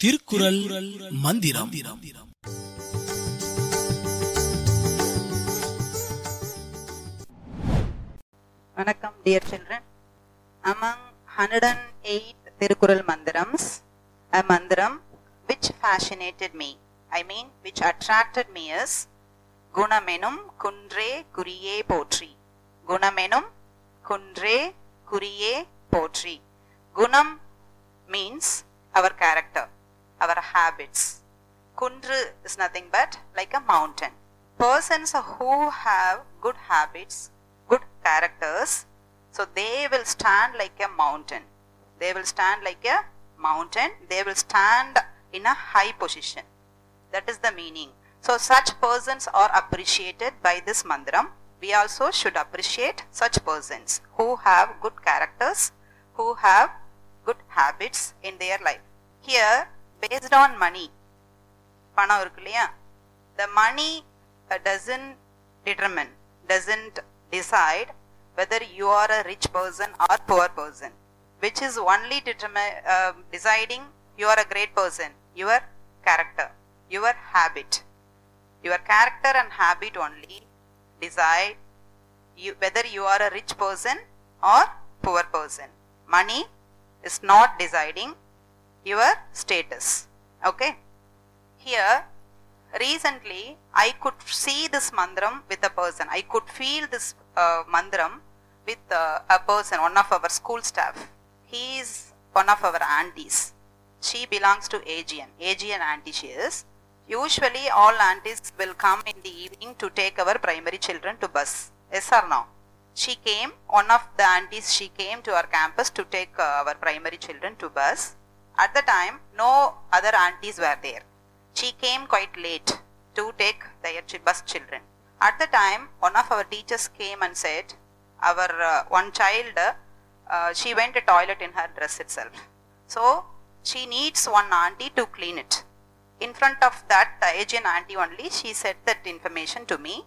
Thirukkural manthiram. Vanakkam dear children among hundred and eight Thirukkural manthirams a manthiram which fascinated me I mean which attracted me is குணமெனும் குன்றே குறியே போற்றி. குணமெனும் குன்றே குறியே போற்றி. Gunam means our character our habits. Kundru is nothing but like a mountain. Persons who have good habits, good characters, so they will stand like a mountain. They will stand like a mountain. They will stand in a high position. That is the meaning. So such persons are appreciated by this mandram. We also should appreciate such persons who have good characters, who have good habits in their life. Here, based on money, பணம் இருக்கு இல்லையா the money uh, doesn't determine doesn't decide whether you are a rich person or poor person which is only determine uh, deciding you are a great person your character your habit your character and habit only decide you, whether you are a rich person or poor person money is not deciding your status. Okay? Here recently i could see this mandram with a person. I could feel this uh, mandram with uh, a person one of our school staff. He is one of our aunties. She belongs to aegean aegean auntie she is. Usually all aunties will come in the evening to take our primary children to bus. Yes or no? She came one of the aunties she came to our campus to take uh, our primary children to bus at the time no other aunties were there she came quite late to take chi- bus children. At the time, one of our teachers came and said, our uh, one child, uh, she went to toilet in her dress itself. So she needs one auntie to clean it. In front of that uh, Asian auntie only, she said that information to me.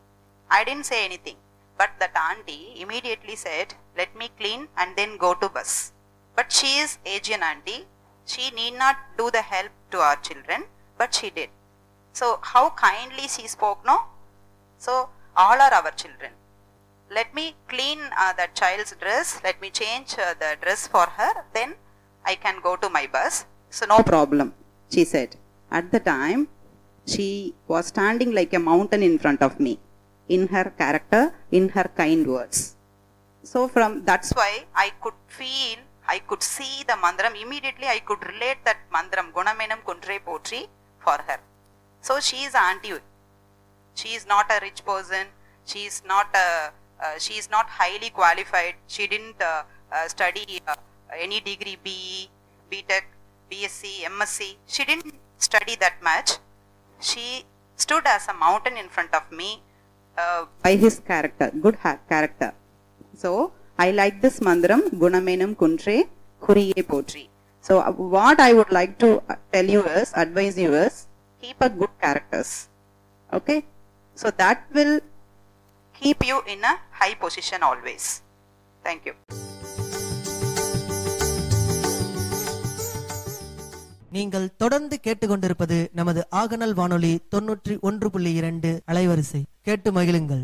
I didn't say anything, but that auntie immediately said, "Let me clean and then go to bus." But she is Asian auntie. She need not do the help to our children, but she did. So how kindly she spoke, no? So all are our children. Let me clean uh, that child's dress. Let me change uh, the dress for her. Then I can go to my bus. So no problem, she said. At the time, she was standing like a mountain in front of me, in her character, in her kind words. So from that's why I could feel, I could see the mandram immediately. I could relate that mandram Gunamenam Kundre Potri for her. So she is auntie. She is not a rich person. She is not a, uh, she is not highly qualified. She didn't uh, uh, study any degree BE, BTech, BSc, MSc. She didn't study that much. She stood as a mountain in front of me by his character, good character. So I like this manthiram குணமேனும் குன்றே குறியே போற்றி so what I would like to tell use advise use keep a good characters okay so that will keep you in a high position always thank you நீங்கள் தொடர்ந்து கேட்டுக்கொண்டிருப்பது நமது ஆகநல் வானொலி தொன்னூற்றி ஒன்று புள்ளி இரண்டு அலைவரிசை. கேட்டு மகிழுங்கள்.